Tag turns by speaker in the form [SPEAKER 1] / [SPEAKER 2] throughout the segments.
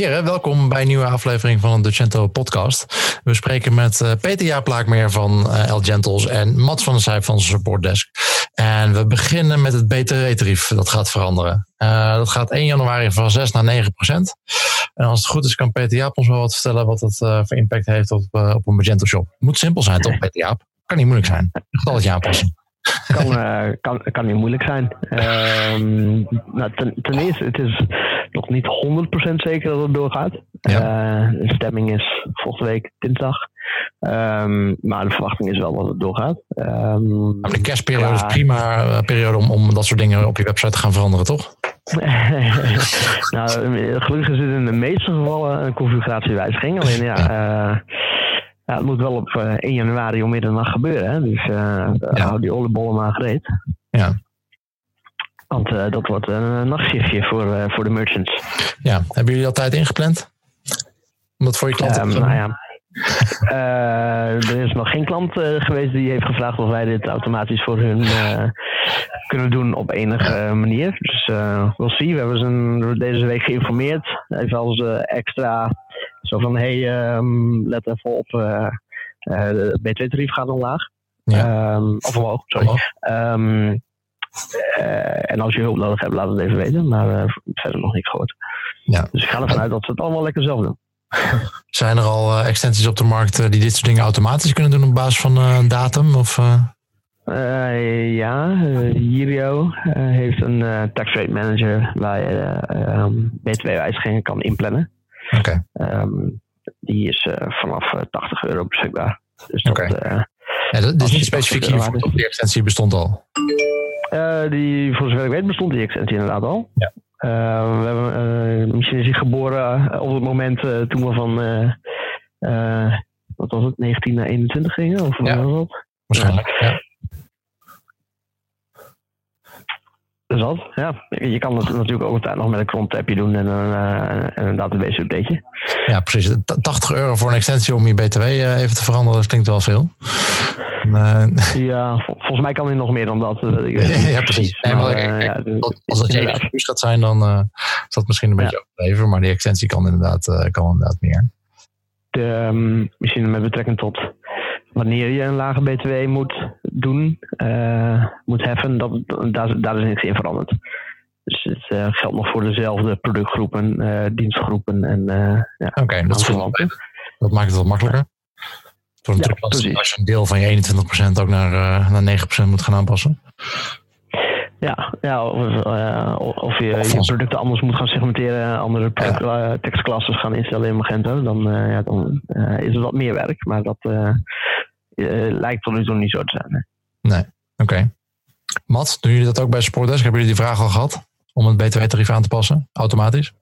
[SPEAKER 1] Heren, welkom bij een nieuwe aflevering van de Ducento podcast. We spreken met uh, Peter Jaap van uh, El Gentles en Mats van der Zijp van Support Desk. En we beginnen met het BTW-tarief. Dat gaat veranderen. Uh, dat gaat 1 januari van 6 naar 9 procent. En als het goed is, kan Peter Jaap ons wel wat vertellen wat dat voor impact heeft op, op een Magento shop. Moet simpel zijn, toch, Peter Jaap? Kan niet moeilijk zijn. Getalletje aanpassen.
[SPEAKER 2] Kan, kan, kan niet moeilijk zijn. Ehm, nou, ten, ten eerste, het is nog niet 100% zeker dat het doorgaat. Ja. Uh, de stemming is volgende week dinsdag. Um, maar de verwachting is wel dat het doorgaat.
[SPEAKER 1] Um, de kerstperiode is prima uh, periode om, om dat soort dingen op je website te gaan veranderen, toch?
[SPEAKER 2] nou, gelukkig is het in de meeste gevallen een configuratiewijziging. Alleen ja, uh, ja, het moet wel op 1 januari om middernacht gebeuren. Hè? Dus ja. hou die oliebollen maar gereed.
[SPEAKER 1] Ja.
[SPEAKER 2] Want uh, dat wordt een nachtschiftje voor, uh, voor de merchants.
[SPEAKER 1] Ja, hebben jullie altijd ingepland? Om dat voor je klanten
[SPEAKER 2] um, Nou ja. uh, er is nog geen klant geweest die heeft gevraagd of wij dit automatisch voor hun kunnen doen op enige manier. Dus we'll see. We hebben ze deze week geïnformeerd. Even als extra zo van hey, um, let even op. het BTW-tarief gaat omlaag. Ja. Um, of omhoog, sorry. Um, uh, en als je hulp nodig hebt, laat het even weten. Maar uh, verder nog niks gehoord. Ja. Dus ik ga ervan uit dat ze het allemaal lekker zelf doen.
[SPEAKER 1] Zijn er al uh, extensies op de markt die dit soort dingen automatisch kunnen doen op basis van een datum? Of,
[SPEAKER 2] ja, Hirio heeft een tax rate manager waar je um, btw-wijzigingen kan inplannen.
[SPEAKER 1] Okay.
[SPEAKER 2] Um, die is vanaf 80 euro beschikbaar. Dus dat,
[SPEAKER 1] okay. ja, dat is niet specifiek hiervoor, die extensie bestond al.
[SPEAKER 2] Die, voor zover ik weet, bestond die extensie inderdaad al.
[SPEAKER 1] Ja.
[SPEAKER 2] We hebben, misschien is hij geboren op het moment toen we van, wat was het, 19 naar 21 gingen? Of
[SPEAKER 1] ja.
[SPEAKER 2] was dat?
[SPEAKER 1] Waarschijnlijk, ja.
[SPEAKER 2] Dus ja. Je kan het natuurlijk ook altijd nog met een cron-tapje doen en een, en een database-updateje.
[SPEAKER 1] Ja, precies. 80 euro voor een extensie om je BTW even te veranderen, dat klinkt wel veel.
[SPEAKER 2] Ja, volgens mij kan hij nog meer dan dat.
[SPEAKER 1] ja, precies. Nee, maar, maar, ja, als het hele excuus gaat zijn, dan uh, is dat misschien een beetje ja. overdreven. Maar die extensie kan inderdaad, uh, kan inderdaad meer.
[SPEAKER 2] De, um, misschien met betrekking tot wanneer je een lage BTW moet doen, uh, moet heffen, dat, daar, daar is niks in veranderd. Dus het uh, geldt nog voor dezelfde productgroepen, uh, dienstgroepen en ja.
[SPEAKER 1] Oké, okay, dat, dat maakt het wat makkelijker. Voor een ja, als, je een deel van je 21% ook naar, naar 9% moet gaan aanpassen.
[SPEAKER 2] Ja, ja of, uh, of je of je producten anders moet gaan segmenteren, andere ja. tekstklassen gaan instellen in Magento, dan, uh, ja, dan is het wat meer werk. Maar dat lijkt tot nu toe niet zo te zijn.
[SPEAKER 1] Nee, nee. oké. Okay. Mat, doen jullie dat ook bij Sportdesk? Hebben jullie die vraag al gehad om het btw-tarief aan te passen, automatisch?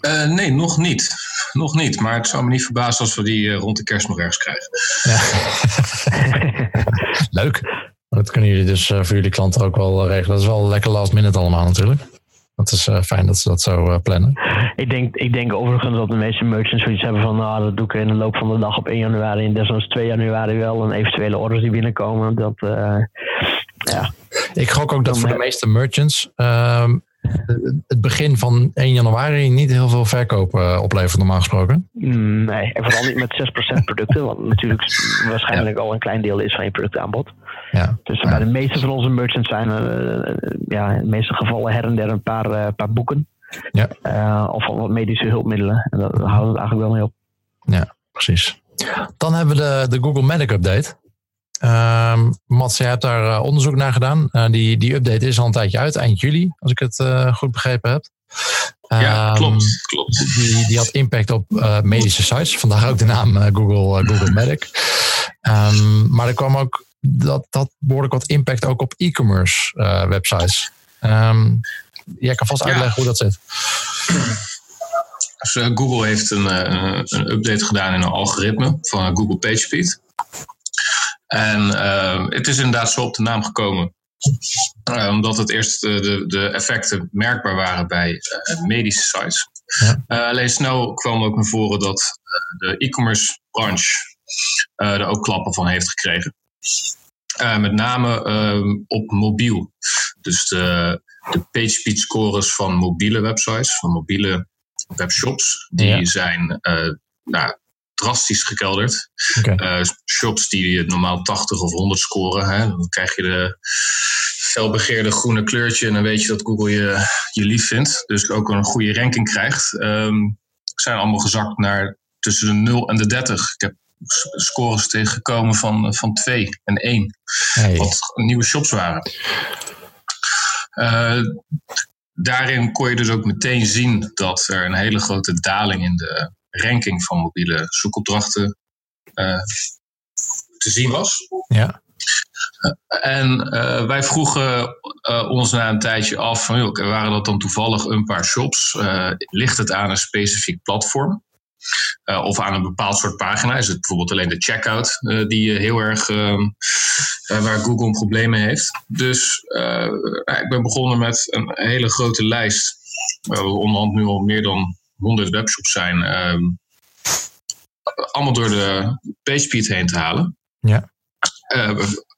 [SPEAKER 3] Uh, nee, nog niet. Nog niet. Maar het zou me niet verbazen als we die rond de kerst nog ergens krijgen.
[SPEAKER 1] Ja. Leuk. Dat kunnen jullie dus uh, voor jullie klanten ook wel regelen. Dat is wel lekker last minute allemaal natuurlijk. Dat is fijn dat ze dat zo plannen.
[SPEAKER 2] Ik denk, ik denk overigens dat de meeste merchants zoiets hebben van... Nou, dat doe ik in de loop van de dag op 1 januari... en desnoods 2 januari wel. En eventuele orders die binnenkomen. Dat, ja.
[SPEAKER 1] Ik gok ook dat voor de meeste merchants... Ehm, het begin van 1 januari niet heel veel verkoop uh, oplevert, normaal gesproken?
[SPEAKER 2] Nee, en vooral niet met 6% producten, wat natuurlijk waarschijnlijk al een klein deel is van je productaanbod.
[SPEAKER 1] Ja.
[SPEAKER 2] Dus bij de meeste van onze merchants zijn er uh, ja, in de meeste gevallen her en der een paar, uh, paar boeken.
[SPEAKER 1] Ja.
[SPEAKER 2] of wat medische hulpmiddelen. En daar houden we het eigenlijk wel mee op.
[SPEAKER 1] Ja, precies. Dan hebben we de, de Google Medic Update. Um, Mats, jij hebt daar uh, onderzoek naar gedaan. Uh, die, die update is al een tijdje uit, eind juli, als ik het uh, goed begrepen heb.
[SPEAKER 3] Ja, um, klopt. klopt.
[SPEAKER 1] Die, die had impact op medische sites, vandaar ook de naam Google, Google Medic. Um, maar er kwam ook dat, dat behoorlijk wat impact ook op e-commerce websites. jij kan vast uitleggen ja. hoe dat zit.
[SPEAKER 3] Dus, Google heeft een, een update gedaan in een algoritme van Google PageSpeed. En uh, het is inderdaad zo op de naam gekomen. Uh, omdat het eerst de, de effecten merkbaar waren bij uh, medische sites. Ja. alleen snel kwam ook naar voren dat de e-commerce branche er ook klappen van heeft gekregen. met name ehm, op mobiel. Dus de, de PageSpeed scores van mobiele websites, van mobiele webshops. Die zijn nou, drastisch gekelderd. Okay. shops die normaal 80 of 100 scoren, hè, dan krijg je de felbegeerde groene kleurtje en dan weet je dat Google je, je lief vindt. Dus ook een goede ranking krijgt. Um, zijn allemaal gezakt naar tussen de 0 en de 30. Ik heb scores tegengekomen van, van 2 en 1. Wat nieuwe shops waren. Uh, daarin kon je dus ook meteen zien dat er een hele grote daling in de ranking van mobiele zoekopdrachten uh, te zien was.
[SPEAKER 1] Ja.
[SPEAKER 3] En uh, wij vroegen uh, ons na een tijdje af: van, joh, waren dat dan toevallig een paar shops? Uh, ligt het aan een specifiek platform? of aan een bepaald soort pagina? Is het bijvoorbeeld alleen de checkout die heel erg ehm, waar Google problemen heeft? Dus ik ben begonnen met een hele grote lijst. We onderhand nu al meer dan 100 webshops zijn. Ehm, allemaal door de PageSpeed heen te halen.
[SPEAKER 1] Ja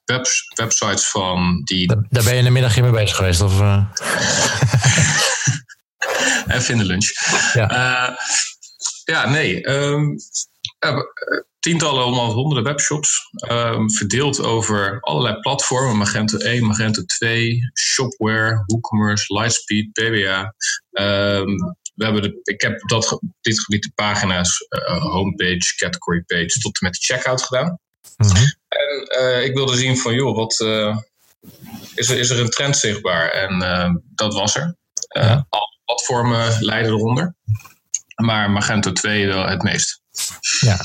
[SPEAKER 3] webs, websites van die.
[SPEAKER 1] Daar, ben je in de middag mee bezig geweest? Of, uh...
[SPEAKER 3] Even in de lunch. Ja, uh, ja nee. Um, tientallen, allemaal honderden webshops. Um, verdeeld over allerlei platformen. Magento 1, Magento 2, Shopware, WooCommerce, Lightspeed, PWA. Um, we hebben de, ik heb dat, dit gebied de pagina's, uh, homepage, category page, tot en met de checkout gedaan. Mhm. En uh, ik wilde zien van, joh, wat, uh, is, er, is er een trend zichtbaar? En dat was er. Ja. Alle platformen leiden eronder. Maar Magento 2 wel het meest.
[SPEAKER 1] Ja.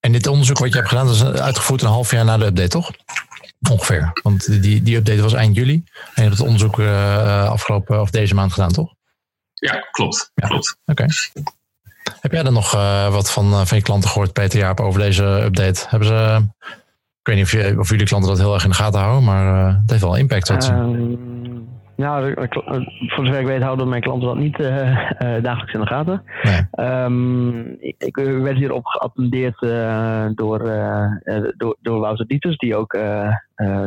[SPEAKER 1] En dit onderzoek wat je hebt gedaan, dat is uitgevoerd een half jaar na de update, toch? Ongeveer. Want die, die update was eind juli. En je hebt het onderzoek afgelopen of deze maand gedaan, toch?
[SPEAKER 3] Ja, klopt. Ja. klopt.
[SPEAKER 1] Oké. Heb jij er nog uh, wat van, uh, van je klanten gehoord, Peter Jaap, over deze update? Hebben ze, ik weet niet of, je, of jullie klanten dat heel erg in de gaten houden, maar uh, het heeft wel impact. Wat
[SPEAKER 2] um, nou, voor zover ik weet houden mijn klanten dat niet dagelijks in de gaten. Nee. Um, ik, ik, werd hierop geattendeerd door, door, door Wouter Dieters, die ook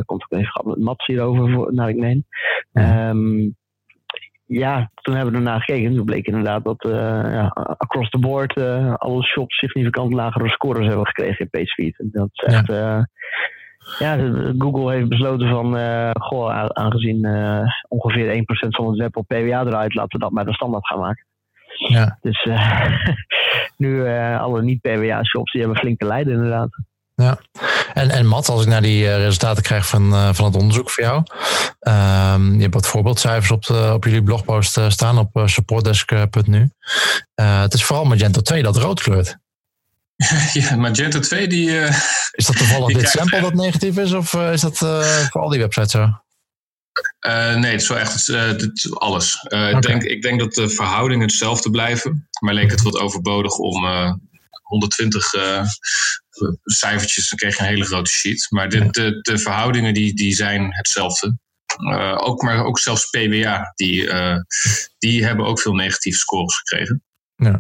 [SPEAKER 2] contact heeft gehad met Mats hierover, voor, naar ik meen. Ja. Um, ja, toen hebben we ernaar gekeken. Toen bleek inderdaad dat uh, ja, across the board uh, alle shops significant lagere scores hebben gekregen in PageSpeed. En dat is echt. Ja. Uh, ja, Google heeft besloten van, goh, aangezien ongeveer 1% van het web op PWA draait, laten we dat maar de standaard gaan maken.
[SPEAKER 1] Ja.
[SPEAKER 2] Dus nu alle niet-PWA-shops, die hebben flink te lijden inderdaad.
[SPEAKER 1] Ja, en, en Matt, als ik naar die eh, resultaten krijg van, uh, van het onderzoek voor jou. Um, je hebt wat voorbeeldcijfers op, de, op jullie blogpost uh, staan op supportdesk.nu. het is vooral Magento 2 dat rood kleurt.
[SPEAKER 3] Ja, Magento 2 die...
[SPEAKER 1] is dat toevallig dit sample dat negatief is? Of is dat voor al die websites zo?
[SPEAKER 3] nee, het is wel echt alles. Okay. ik, denk, ik denk dat de verhoudingen hetzelfde blijven. Maar leek het wat overbodig om 120 cijfertjes, dan kreeg je een hele grote sheet. Maar de, de, de verhoudingen die, die zijn hetzelfde. Uh, ook, maar ook zelfs PWA, die, uh, die hebben ook veel negatieve scores gekregen.
[SPEAKER 1] Ja.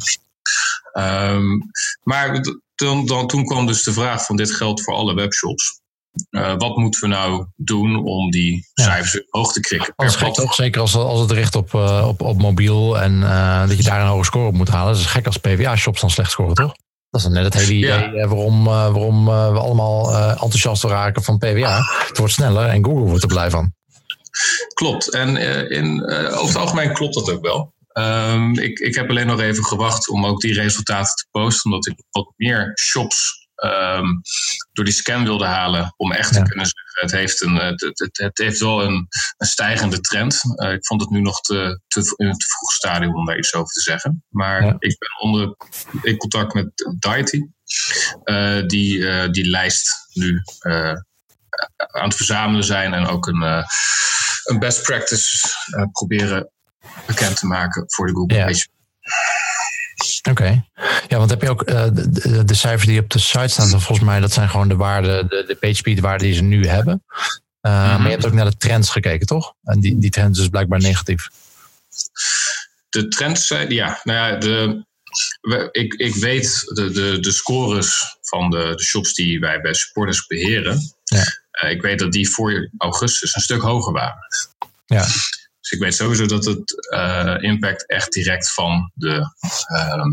[SPEAKER 3] Um, maar dan, dan, toen kwam dus de vraag van dit geldt voor alle webshops. Uh, wat moeten we nou doen om die cijfers hoog te krikken?
[SPEAKER 1] Als gek toch, zeker als, als het richt op, op, op mobiel en dat je daar een hoge score op moet halen. Dat is gek als PWA-shops dan slecht scoren, toch? Dat is net het hele idee eh, waarom, waarom uh, we allemaal enthousiast raken van PWA. Het wordt sneller en Google wordt er blij van.
[SPEAKER 3] Klopt. En in, over het algemeen klopt dat ook wel. Um, ik, ik heb alleen nog even gewacht om ook die resultaten te posten. Omdat ik wat meer shops um, door die scan wilde halen. Om echt te kunnen zeggen, het heeft, een, het, het, het heeft wel een, een stijgende trend. Uh, ik vond het nu nog te, te, in een te vroeg stadium om daar iets over te zeggen. Maar ja. ik ben onder, in contact met Diety. Uh, die uh, die lijst nu aan het verzamelen zijn. En ook een, een best practice proberen bekend te maken voor de Google ja. Page.
[SPEAKER 1] Oké. Ja, want heb je ook uh, de, de, cijfers die op de site staan, volgens mij, dat zijn gewoon de waarden, de, de page speed waarden die ze nu hebben. Uh, mm -hmm. Maar je hebt ook naar de trends gekeken, toch? En die, die trends is blijkbaar negatief.
[SPEAKER 3] De trends zijn, ja, nou ja, de, ik, ik weet de, de, de scores van de, de shops die wij bij supporters beheren. Ja. Uh, ik weet dat die voor augustus een stuk hoger waren.
[SPEAKER 1] Ja.
[SPEAKER 3] Dus ik weet sowieso dat het uh, impact echt direct van de, uh,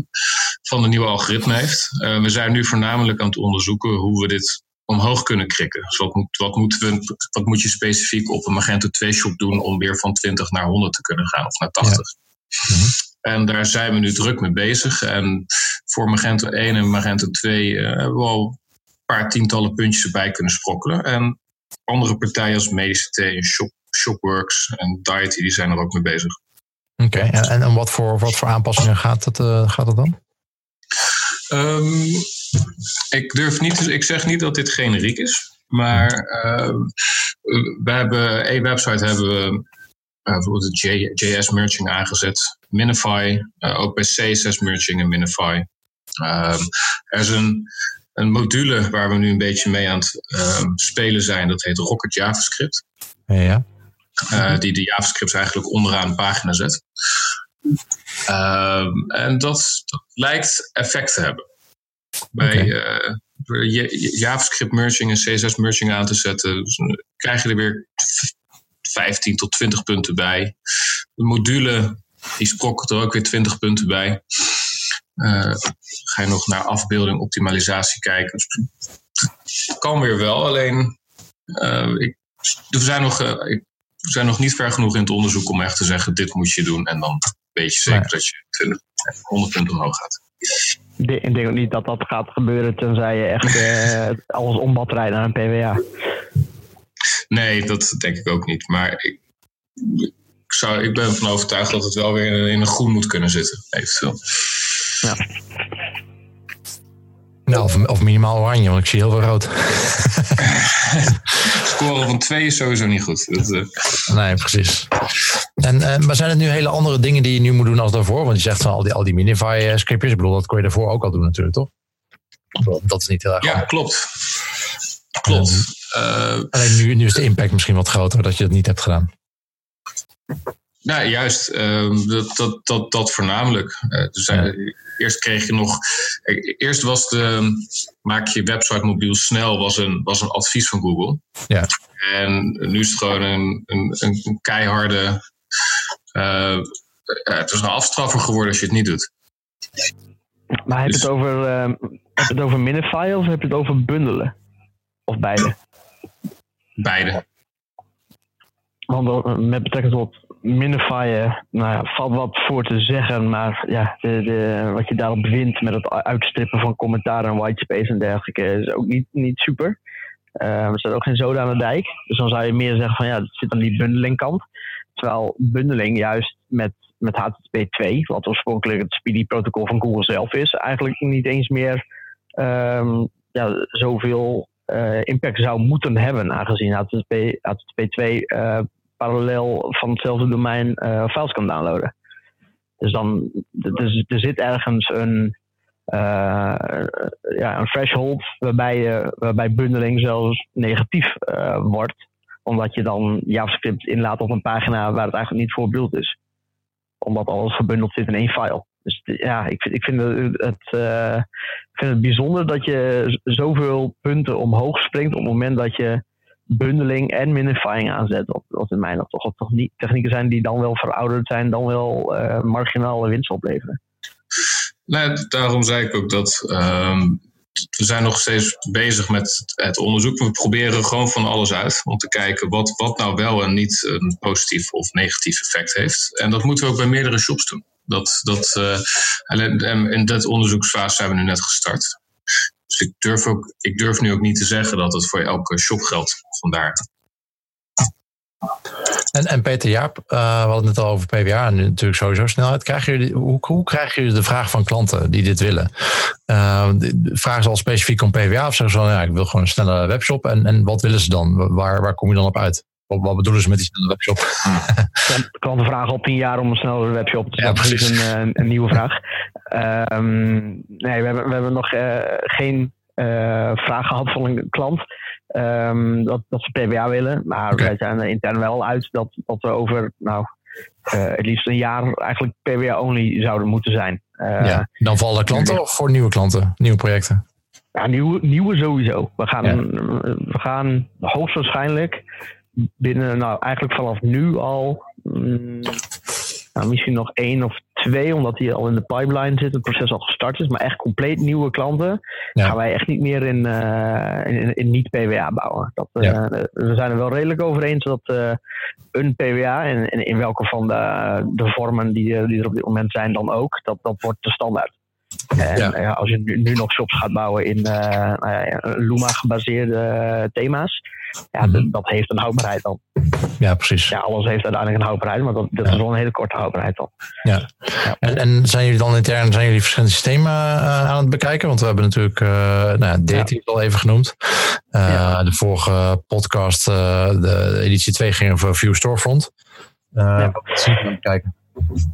[SPEAKER 3] van de nieuwe algoritme heeft. Uh, we zijn nu voornamelijk aan het onderzoeken hoe we dit omhoog kunnen krikken. Dus wat, moet, wat, moeten we, wat moet je specifiek op een Magento 2 shop doen om weer van 20 naar 100 te kunnen gaan of naar 80? Ja. Mm-hmm. En daar zijn we nu druk mee bezig. En voor Magento 1 en Magento 2 hebben we al een paar tientallen puntjes erbij kunnen sprokkelen. En andere partijen als Medicity en Shop, Shopworks en Diety, die zijn er ook mee bezig.
[SPEAKER 1] Oké, okay, en, en wat, voor, wat voor aanpassingen gaat het, uh, gaat het dan?
[SPEAKER 3] Um, ik durf niet, ik zeg niet dat dit generiek is, maar uh, we hebben één website hebben we uh, bijvoorbeeld de JS merging aangezet, Minify, uh, ook bij CSS merging en Minify. Um, er is een een module waar we nu een beetje mee aan het spelen zijn. Dat heet Rocket JavaScript.
[SPEAKER 1] Ja.
[SPEAKER 3] Uh, die de JavaScript eigenlijk onderaan de pagina zet. Uh, en dat, dat, lijkt effect te hebben. Bij okay. JavaScript merging en CSS merging aan te zetten, dus krijg je er weer 15 tot 20 punten bij. De module die sprokkelt er ook weer 20 punten bij. Uh, ga je nog naar afbeelding, optimalisatie kijken. Dus kan weer wel, alleen uh, ik, we, zijn nog, uh, ik, we zijn nog niet ver genoeg in het onderzoek om echt te zeggen: dit moet je doen. En dan weet je zeker nee. dat je 20, 100 punten omhoog gaat.
[SPEAKER 2] Ik denk ook niet dat dat gaat gebeuren tenzij je echt alles ombad rijdt naar een PWA.
[SPEAKER 3] Nee, dat denk ik ook niet. Maar ik, ik, zou, ik ben ervan overtuigd dat het wel weer in een groen moet kunnen zitten, eventueel.
[SPEAKER 2] Ja.
[SPEAKER 1] Nou, of, of, minimaal oranje, want ik zie heel veel rood.
[SPEAKER 3] Scoren van twee is sowieso niet goed. Dat, uh...
[SPEAKER 1] Nee, precies. En, uh, maar zijn het nu hele andere dingen die je nu moet doen als daarvoor? Want je zegt van al die, al die Minify-scriptjes. Ik bedoel, dat kon je daarvoor ook al doen natuurlijk, toch? Dat is niet heel erg
[SPEAKER 3] Ja, klopt. Klopt.
[SPEAKER 1] Uh, alleen nu, nu is de impact misschien wat groter dat je het niet hebt gedaan.
[SPEAKER 3] Nou, juist. Uh, dat, dat, dat, dat voornamelijk. Uh, dus, ja. Eerst kreeg je nog. Eerst was de. Maak je website mobiel snel. Was een, was een advies van Google.
[SPEAKER 1] Ja.
[SPEAKER 3] En nu is het gewoon een, een, een keiharde. Uh, het is een afstraffer geworden als je het niet doet.
[SPEAKER 2] Maar heb je dus, het over, heb je het over Minify of heb je het over bundelen? Of beide?
[SPEAKER 3] Beide.
[SPEAKER 2] Want met betrekking tot Minifyen, nou ja, valt wat voor te zeggen, maar ja, de, de, wat je daarop wint met het uitstrippen van commentaren en whitespace en dergelijke is ook niet, niet super. Uh, er staat ook geen zoden aan de dijk. Dus dan zou je meer zeggen van ja, het zit aan die bundelingkant. Terwijl bundeling juist met, met HTTP 2, wat oorspronkelijk het speedy protocol van Google zelf is, eigenlijk niet eens meer um, ja, zoveel uh, impact zou moeten hebben, aangezien HTTP, HTTP 2 uh, parallel van hetzelfde domein uh, files kan downloaden. Dus dan dus, er zit ergens een, uh, ja, een threshold waarbij, waarbij bundeling zelfs negatief uh, wordt. Omdat je dan JavaScript inlaat op een pagina waar het eigenlijk niet voor bedoeld is. Omdat alles gebundeld zit in één file. Dus ja, ik ik vind, het, ik vind het bijzonder dat je zoveel punten omhoog springt op het moment dat je bundeling en minifying aanzet. Wat, wat in mijn toch, toch niet technieken zijn die dan wel verouderd zijn, dan wel uh, marginale winst opleveren.
[SPEAKER 3] Nee, daarom zei ik ook dat um, we zijn nog steeds bezig met het onderzoek. We proberen gewoon van alles uit om te kijken wat, wat nou wel en niet een positief of negatief effect heeft. En dat moeten we ook bij meerdere shops doen. Dat, dat, uh, en in dat onderzoeksfase zijn we nu net gestart. Dus ik durf, ook, ik durf nu ook niet te zeggen dat het voor elke shop geldt. Vandaar.
[SPEAKER 1] En, en Peter Jaap, uh, we hadden het al over PWA en natuurlijk sowieso snelheid. Hoe, hoe krijgen jullie de vraag van klanten die dit willen? Uh, vragen ze al specifiek om PWA of zeggen ze ja, ik wil gewoon een snelle webshop. En, en wat willen ze dan? Waar, waar kom je dan op uit? Wat, bedoelen ze met die snelle webshop?
[SPEAKER 2] Klanten vragen al tien jaar om een snellere webshop. Dus ja, dat is een, een, een, nieuwe vraag. Um, nee, we hebben, we hebben nog uh, geen uh, vraag gehad van een klant. Um, dat, dat ze PWA willen. Maar okay. wij zijn er intern wel uit dat, dat we over nou, uh, het liefst een jaar eigenlijk PWA-only zouden moeten zijn.
[SPEAKER 1] ja, dan voor alle klanten of voor nieuwe klanten, nieuwe projecten?
[SPEAKER 2] Ja, nieuwe, nieuwe sowieso. We gaan, ja. we gaan hoogstwaarschijnlijk binnen, nou eigenlijk vanaf nu al, mm, nou, misschien nog één of twee, omdat die al in de pipeline zit, het proces al gestart is. Maar echt compleet nieuwe klanten
[SPEAKER 1] Ja.
[SPEAKER 2] gaan wij echt niet meer in, eh, in, in niet-PWA bouwen. Dat, eh,
[SPEAKER 1] Ja.
[SPEAKER 2] We zijn er wel redelijk over eens dat eh, een PWA, en, en in welke van de, de vormen die, die er op dit moment zijn dan ook, dat, dat wordt de standaard. En
[SPEAKER 1] Ja.
[SPEAKER 2] ja. als je nu, nu nog shops gaat bouwen in eh, nou ja, Luma-gebaseerde thema's, ja,
[SPEAKER 1] Mhm.
[SPEAKER 2] dat heeft een houdbaarheid dan.
[SPEAKER 1] Ja, precies.
[SPEAKER 2] Ja, alles heeft uiteindelijk een houdbaarheid, maar dat, dat
[SPEAKER 1] Ja.
[SPEAKER 2] is wel een hele korte houdbaarheid dan.
[SPEAKER 1] Ja. En, en zijn jullie dan intern zijn jullie verschillende systemen eh, aan het bekijken? Want we hebben natuurlijk uh, nou ja, al even genoemd. Uh. De vorige podcast, de editie 2, ging over View Storefront. Uh,
[SPEAKER 2] Ja.
[SPEAKER 1] Wat zien we aan het kijken?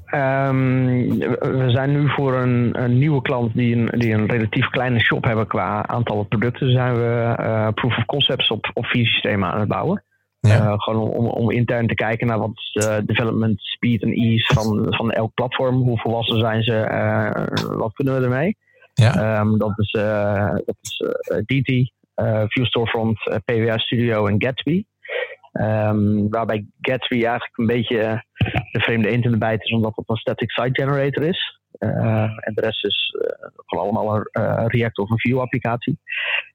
[SPEAKER 2] Ehm, we zijn nu voor een, een nieuwe klant die een, die een relatief kleine shop hebben qua aantallen producten, zijn we eh, proof of concepts op, op vier systemen aan het bouwen.
[SPEAKER 1] Ja.
[SPEAKER 2] Eh, gewoon om, om intern te kijken naar wat is de development speed en ease van, van elk platform. Hoe volwassen zijn ze? eh, wat kunnen we ermee?
[SPEAKER 1] Ja.
[SPEAKER 2] Ehm, dat is, eh, dat is eh, DT, eh, View Storefront, eh, PWA Studio en Gatsby. Ehm, waarbij Gatsby eigenlijk een beetje de vreemde eend in de is, omdat het een static site generator is. Uh, en de rest is uh, gewoon allemaal een uh, React of een Vue applicatie.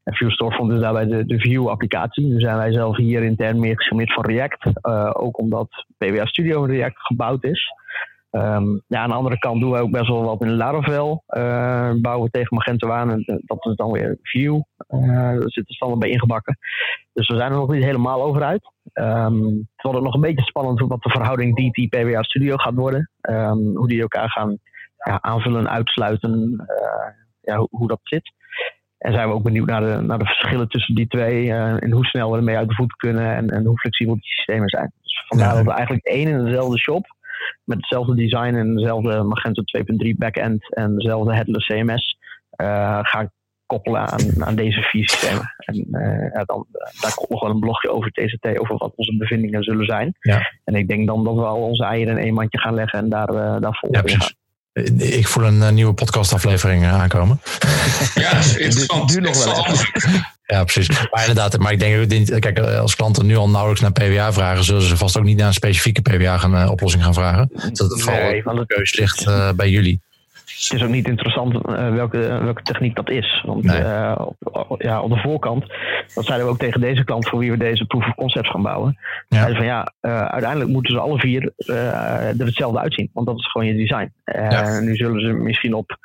[SPEAKER 2] En Vue Storefront is daarbij de, de Vue applicatie. Nu zijn wij zelf hier intern meer gesommierd van React. Ook omdat PWA Studio in React gebouwd is. Um, ja, aan de andere kant doen wij ook best wel wat in Laravel. Uh, bouwen we tegen Magento aan. En dat is dan weer Vue. Uh, daar zit er standaard bij ingebakken. Dus we zijn er nog niet helemaal over uit. Um, het wordt nog een beetje spannend wat de verhouding DT-PWA Studio gaat worden. Um, hoe die elkaar gaan ja, aanvullen, uitsluiten. Uh, ja, hoe, hoe, dat zit. En zijn we ook benieuwd naar de, naar de verschillen tussen die twee. En hoe snel we ermee uit de voet kunnen. En, en hoe flexibel die systemen zijn. Dus vandaar ja. dat we eigenlijk één in dezelfde shop met hetzelfde design en dezelfde Magento 2.3 backend en dezelfde headless CMS uh, gaan koppelen aan, aan deze vier systemen. En uh, ja, dan, daar komt nog wel een blogje over TCT, over wat onze bevindingen zullen zijn.
[SPEAKER 1] Ja.
[SPEAKER 2] En ik denk dan dat we al onze eieren in één mandje gaan leggen en daar, uh, daar vol ja, in gaan.
[SPEAKER 1] Ik voel een uh, nieuwe podcastaflevering uh, aankomen.
[SPEAKER 3] Ja, interessant.
[SPEAKER 2] Nu nog wel
[SPEAKER 1] Ja, precies. Maar inderdaad, maar ik denk, kijk, als klanten nu al nauwelijks naar PWA vragen, zullen ze vast ook niet naar een specifieke PWA gaan, uh, oplossing gaan vragen. Dat het vooral
[SPEAKER 2] nee,
[SPEAKER 1] de keuze ligt uh, bij jullie.
[SPEAKER 2] Het is ook niet interessant uh, welke, welke techniek dat is. Want nee. uh, op, ja, op de voorkant, dat zeiden we ook tegen deze klant voor wie we deze proof of concept gaan bouwen. Ja. Zeiden van ja, uh, uiteindelijk moeten ze alle vier er hetzelfde uitzien. Want dat is gewoon je design. Ja. Nu zullen ze misschien op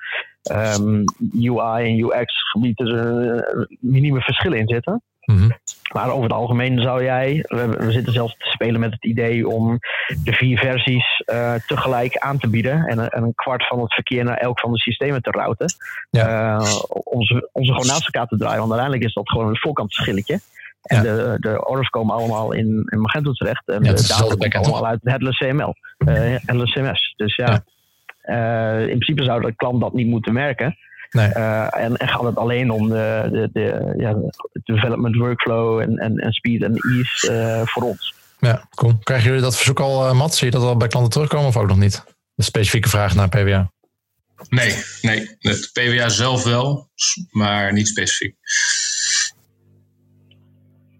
[SPEAKER 2] um, UI en UX gebieden er minieme verschillen in zitten. Mm -hmm. Maar over het algemeen zou jij, we, we, zitten zelfs te spelen met het idee om de vier versies uh, tegelijk aan te bieden en, en, een kwart van het verkeer naar elk van de systemen te routen.
[SPEAKER 1] Ja.
[SPEAKER 2] Uh, om, ze, om ze gewoon naast elkaar te draaien, want uiteindelijk is dat gewoon een voorkantverschilletje. En ja. de, de orders komen allemaal in, in Magento terecht en
[SPEAKER 1] ja,
[SPEAKER 2] de data
[SPEAKER 1] komt
[SPEAKER 2] komt allemaal uit het headless CML, uh, headless CMS. Dus ja, ja. in principe zou de klant dat niet moeten merken.
[SPEAKER 1] Nee.
[SPEAKER 2] Uh, en, en, gaat het alleen om de, de, de, ja, de development workflow en, en, en speed en ease uh, voor ons.
[SPEAKER 1] Ja, cool. Krijgen jullie dat verzoek al, uh, Matt? Zie je dat al bij klanten terugkomen of ook nog niet? Een specifieke vraag naar PWA?
[SPEAKER 3] Nee, nee. Het PWA zelf wel, maar niet specifiek.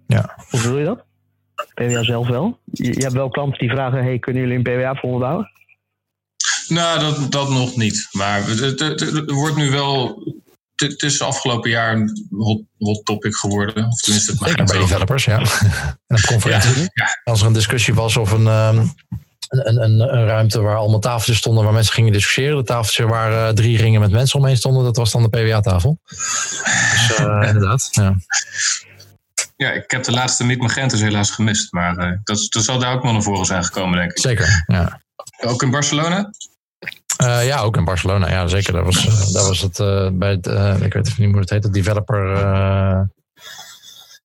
[SPEAKER 1] Ja.
[SPEAKER 2] Hoe bedoel je dat? PWA zelf wel? Je, je hebt wel klanten die vragen: hey, kunnen jullie een PWA voor me bouwen?
[SPEAKER 3] Nou, dat, dat nog niet. Maar het, het, het wordt nu wel. Het is afgelopen jaar een hot, hot topic geworden. Of tenminste, het
[SPEAKER 1] Zeker bij developers, ja. en op conferenties.
[SPEAKER 3] Ja, ja.
[SPEAKER 1] Als er een discussie was of een, um, een, een, een, ruimte waar allemaal tafeltjes stonden waar mensen gingen discussiëren. De tafeltjes waar uh, drie ringen met mensen omheen stonden, dat was dan de PWA-tafel. Dus uh, inderdaad, ja.
[SPEAKER 3] Ja, ik heb de laatste niet Magentus helaas gemist. Maar uh, dat, dat zal daar ook wel naar voren zijn gekomen, denk ik.
[SPEAKER 1] Zeker, ja.
[SPEAKER 3] Ook in Barcelona?
[SPEAKER 1] Uh, ja, ook in Barcelona. Ja, zeker. Dat was, dat was het uh, bij het, ik weet even niet hoe het heet, het developer. Uh,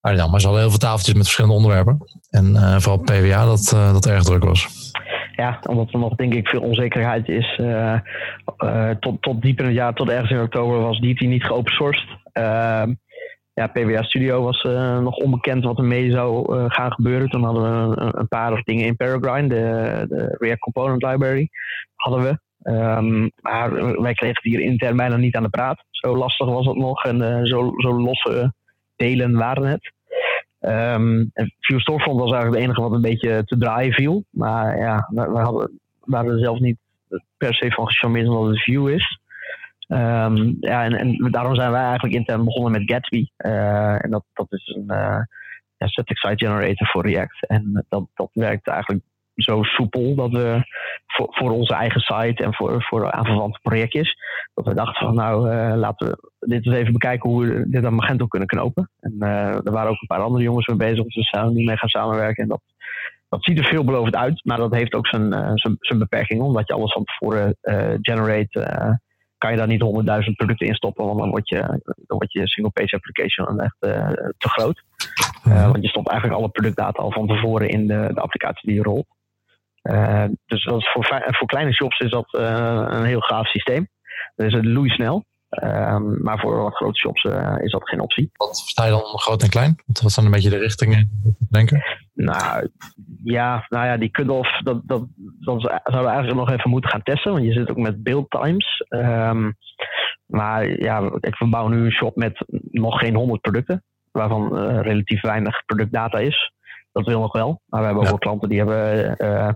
[SPEAKER 1] maar ze hadden heel veel tafeltjes met verschillende onderwerpen. En vooral PWA dat, dat erg druk was.
[SPEAKER 2] Ja, omdat er nog denk ik veel onzekerheid is. tot, tot diep in het jaar, tot ergens in oktober was DT niet geopen sourced. Ehm, ja, PWA Studio was nog onbekend wat er mee zou gaan gebeuren. Toen hadden we een, een paar dingen in Peregrine, de, de React Component Library, hadden we. Um, maar wij kregen het hier intern bijna niet aan de praat. Zo lastig was het nog en uh, zo, zo losse delen waren het. Um, en Storefront was eigenlijk het enige wat een beetje te draaien viel. Maar ja, we, hadden, waren er zelf niet per se van gecharmeerd omdat het View is. Um, ja, en, daarom zijn wij eigenlijk intern begonnen met Gatsby. Uh, en dat, dat is een uh, ja, static site generator voor React. En dat, dat werkt eigenlijk zo soepel dat we voor, voor onze eigen site en voor, voor aanverwante projectjes, dat we dachten van nou uh, laten we dit eens even bekijken hoe we dit aan Magento kunnen knopen. En uh, er waren ook een paar andere jongens mee bezig, dus we zijn nu mee gaan samenwerken. En dat, dat ziet er veelbelovend uit, maar dat heeft ook zijn, uh, zijn, zijn beperkingen, omdat je alles van tevoren generate kan je daar niet honderdduizend producten in stoppen, want dan wordt je, dan wordt je single page application echt te groot. want je stopt eigenlijk alle productdata al van tevoren in de, de applicatie die je rolt. Uh, dus dat is voor, voor kleine shops is dat uh, een heel gaaf systeem. Dat is het loeisnel. Uh, maar voor wat grote shops uh, is dat geen optie.
[SPEAKER 1] Wat versta je dan groot en klein? Wat zijn een beetje de richtingen, denken?
[SPEAKER 2] Nou ja, nou ja die cut-off, dat, dat, dat zouden we eigenlijk nog even moeten gaan testen. Want je zit ook met build times. Um, maar ja, ik verbouw nu een shop met nog geen 100 producten. Waarvan relatief weinig productdata is dat wil nog wel. Maar we hebben ook wel klanten die hebben uh,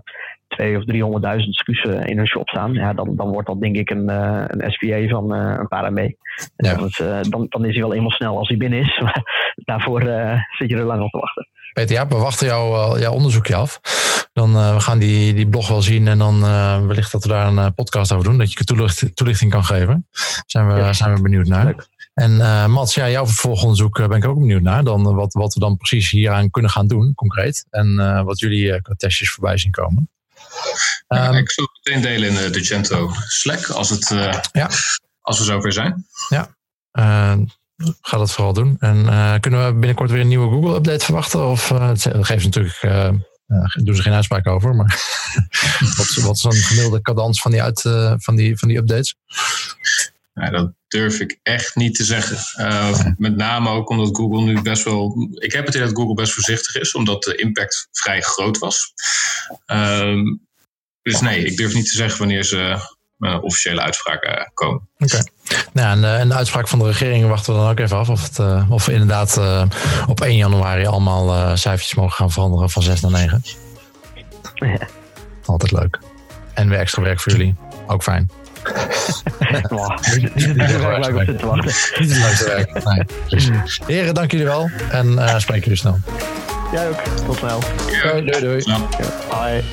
[SPEAKER 2] twee of driehonderdduizend excuses in hun shop staan. Ja, dan, dan wordt dat denk ik een, uh, een SPA van uh, een paar MB. Ja. Dan, dan, dan, is hij wel eenmaal snel als hij binnen is. Maar daarvoor zit je er lang op te wachten.
[SPEAKER 1] Peter, ja, we wachten jou, jouw onderzoekje af. Dan we gaan die, die blog wel zien en dan wellicht dat we daar een podcast over doen. Dat je toelicht, toelichting kan geven. Zijn we, ja. zijn we benieuwd naar. Leuk. En uh, Mats, ja, jouw vervolgonderzoek ben ik ook benieuwd naar. Dan wat, wat we dan precies hieraan kunnen gaan doen, concreet. En uh, wat jullie uh, testjes voorbij zien komen.
[SPEAKER 3] Ja, um, ik zal het meteen delen in de Gento Slack als, het, ja. als we zover zijn.
[SPEAKER 1] Ja, ga dat vooral doen. En kunnen we binnenkort weer een nieuwe Google-update verwachten? Of dat geeft natuurlijk... Uh, doen ze geen uitspraak over, maar wat, wat is een gemiddelde cadans van die, uit, uh, van die, van die updates?
[SPEAKER 3] Ja, dat durf ik echt niet te zeggen. Uh, met name ook omdat Google nu best wel. Ik heb het idee dat Google best voorzichtig is, omdat de impact vrij groot was. Uh, dus nee, ik durf niet te zeggen wanneer ze uh, officiële uitspraken komen.
[SPEAKER 1] Oké. Okay. Nou, en, en, de uitspraak van de regering wachten we dan ook even af. Of, het, of we inderdaad op 1 januari allemaal cijfertjes mogen gaan veranderen van 6 naar 9. Ja. Altijd leuk. En weer extra werk voor jullie. Ook fijn.
[SPEAKER 2] Niet leuk op te wachten.
[SPEAKER 1] Niet werk. Nee. Heren, dank jullie wel. En uh, spreken jullie snel.
[SPEAKER 2] Jij ook. Tot snel.
[SPEAKER 1] Ja. Doei, doei. doei.
[SPEAKER 2] Bye.